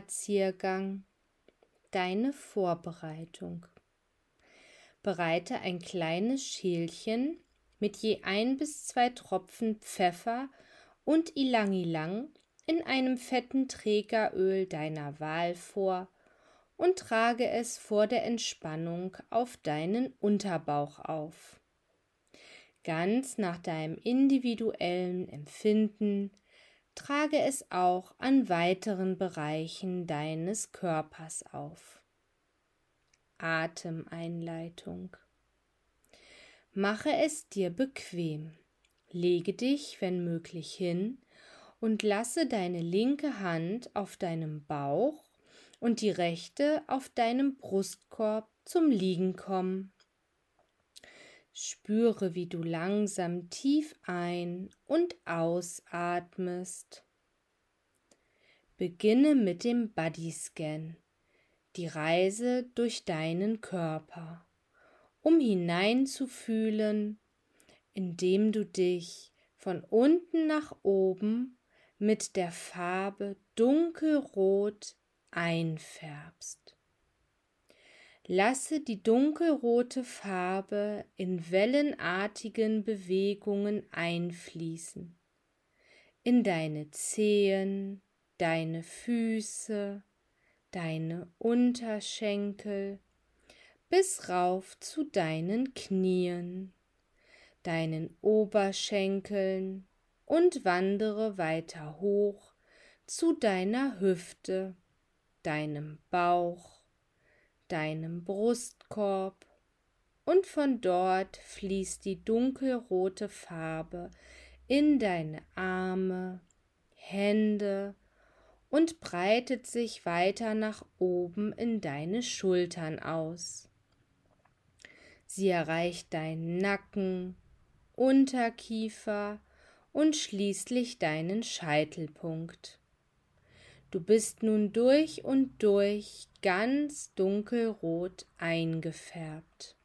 Frühlingsspaziergang, deine Vorbereitung. Bereite ein kleines Schälchen mit je ein bis zwei Tropfen Pfeffer und Ilang-Ilang in einem fetten Trägeröl deiner Wahl vor und trage es vor der Entspannung auf deinen Unterbauch auf. Ganz nach deinem individuellen Empfinden trage es auch an weiteren Bereichen deines Körpers auf. Atemeinleitung. Mache es dir bequem. Lege dich, wenn möglich, hin und lasse deine linke Hand auf deinem Bauch und die rechte auf deinem Brustkorb zum Liegen kommen. Spüre, wie du langsam tief ein- und ausatmest. Beginne mit dem Bodyscan, die Reise durch deinen Körper, um hineinzufühlen, indem du dich von unten nach oben mit der Farbe dunkelrot einfärbst. Lasse die dunkelrote Farbe in wellenartigen Bewegungen einfließen, in deine Zehen, deine Füße, deine Unterschenkel, bis rauf zu deinen Knien, deinen Oberschenkeln und wandere weiter hoch zu deiner Hüfte, deinem Bauch, deinem Brustkorb und von dort fließt die dunkelrote Farbe in deine Arme, Hände und breitet sich weiter nach oben in deine Schultern aus. Sie erreicht deinen Nacken, Unterkiefer und schließlich deinen Scheitelpunkt. Du bist nun durch und durch ganz dunkelrot eingefärbt.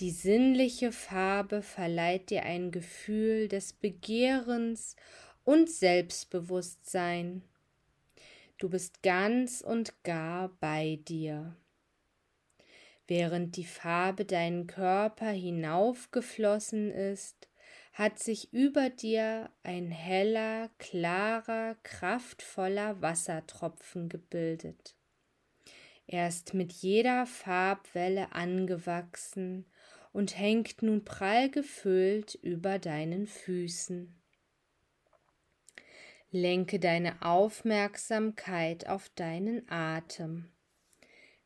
Die sinnliche Farbe verleiht dir ein Gefühl des Begehrens und Selbstbewusstsein. Du bist ganz und gar bei dir. Während die Farbe deinen Körper hinaufgeflossen ist, hat sich über dir ein heller, klarer, kraftvoller Wassertropfen gebildet. Er ist mit jeder Farbwelle angewachsen und hängt nun prall gefüllt über deinen Füßen. Lenke deine Aufmerksamkeit auf deinen Atem.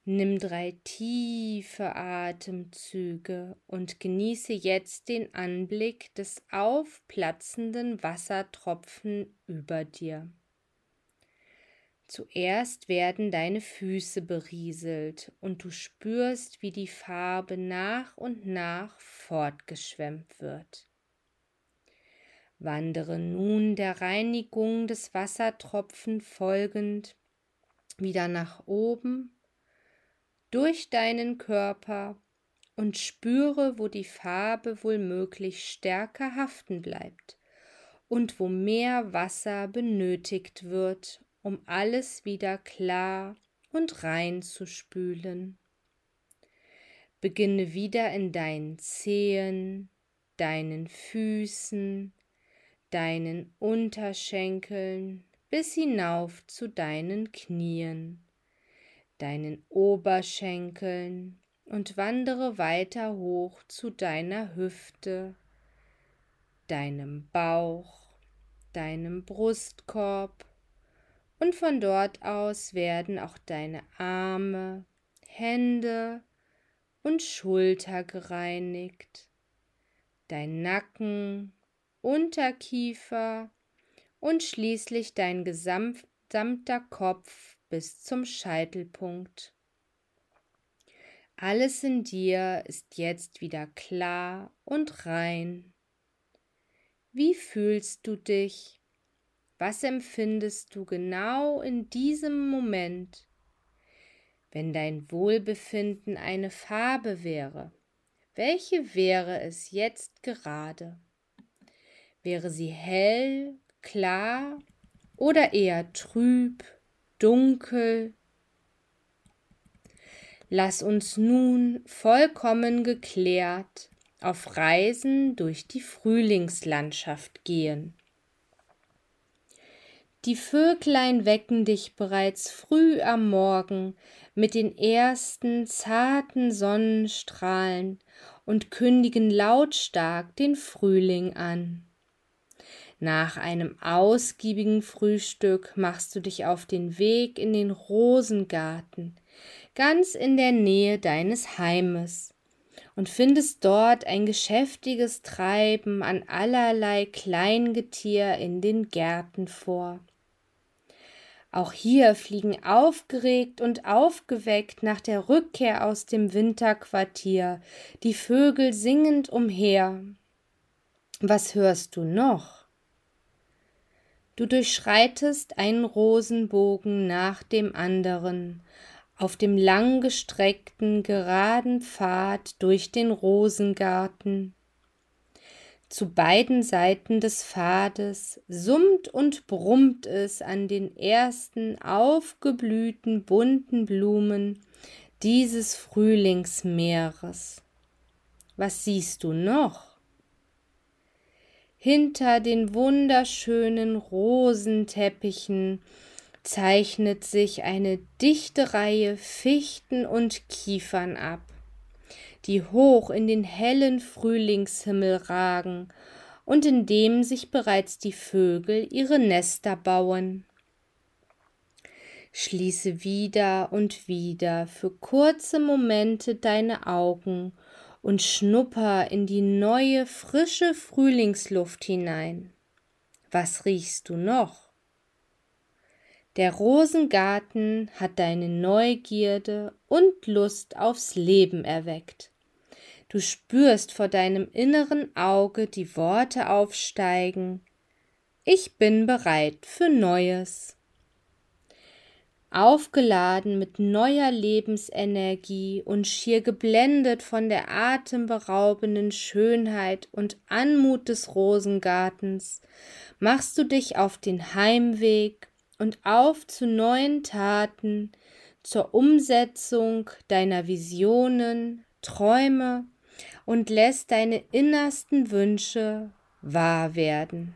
Nimm drei tiefe Atemzüge und genieße jetzt den Anblick des aufplatzenden Wassertropfen über dir. Zuerst werden deine Füße berieselt und du spürst, wie die Farbe nach und nach fortgeschwemmt wird. Wandere nun der Reinigung des Wassertropfen folgend wieder nach oben durch deinen Körper und spüre, wo die Farbe wohl möglich stärker haften bleibt und wo mehr Wasser benötigt wird, um alles wieder klar und rein zu spülen. Beginne wieder in deinen Zehen, deinen Füßen, deinen Unterschenkeln bis hinauf zu deinen Knien deinen Oberschenkeln und wandere weiter hoch zu deiner Hüfte, deinem Bauch, deinem Brustkorb. Und von dort aus werden auch deine Arme, Hände und Schulter gereinigt, dein Nacken, Unterkiefer und schließlich dein gesamter Kopf bis zum Scheitelpunkt. Alles in dir ist jetzt wieder klar und rein. Wie fühlst du dich? Was empfindest du genau in diesem Moment? Wenn dein Wohlbefinden eine Farbe wäre, welche wäre es jetzt gerade? Wäre sie hell, klar oder eher trüb, dunkel. Lass uns nun vollkommen geklärt auf Reisen durch die Frühlingslandschaft gehen. Die Vöglein wecken dich bereits früh am Morgen mit den ersten zarten Sonnenstrahlen und kündigen lautstark den Frühling an. Nach einem ausgiebigen Frühstück machst du dich auf den Weg in den Rosengarten, ganz in der Nähe deines Heimes, und findest dort ein geschäftiges Treiben an allerlei Kleingetier in den Gärten vor. Auch hier fliegen aufgeregt und aufgeweckt nach der Rückkehr aus dem Winterquartier die Vögel singend umher. Was hörst du noch? Du durchschreitest einen Rosenbogen nach dem anderen, auf dem langgestreckten, geraden Pfad durch den Rosengarten, zu beiden Seiten des Pfades summt und brummt es an den ersten aufgeblühten bunten Blumen dieses Frühlingsmeeres. Was siehst du noch? Hinter den wunderschönen Rosenteppichen zeichnet sich eine dichte Reihe Fichten und Kiefern ab die hoch in den hellen Frühlingshimmel ragen und in dem sich bereits die Vögel ihre Nester bauen. Schließe wieder und wieder für kurze Momente deine Augen und schnupper in die neue, frische Frühlingsluft hinein. Was riechst du noch? Der Rosengarten hat deine Neugierde und Lust aufs Leben erweckt. Du spürst vor deinem inneren Auge die Worte aufsteigen Ich bin bereit für Neues. Aufgeladen mit neuer Lebensenergie und schier geblendet von der atemberaubenden Schönheit und Anmut des Rosengartens, machst du dich auf den Heimweg und auf zu neuen Taten, zur Umsetzung deiner Visionen, Träume und lässt deine innersten Wünsche wahr werden.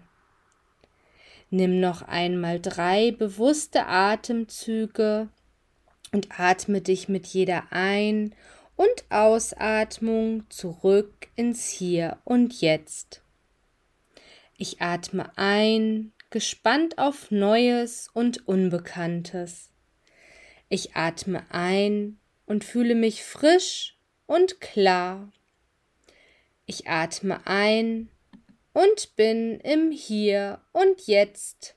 Nimm noch einmal drei bewusste Atemzüge und atme dich mit jeder Ein- und Ausatmung zurück ins Hier und Jetzt. Ich atme ein, gespannt auf Neues und Unbekanntes. Ich atme ein und fühle mich frisch und klar. Ich atme ein und bin im Hier und Jetzt.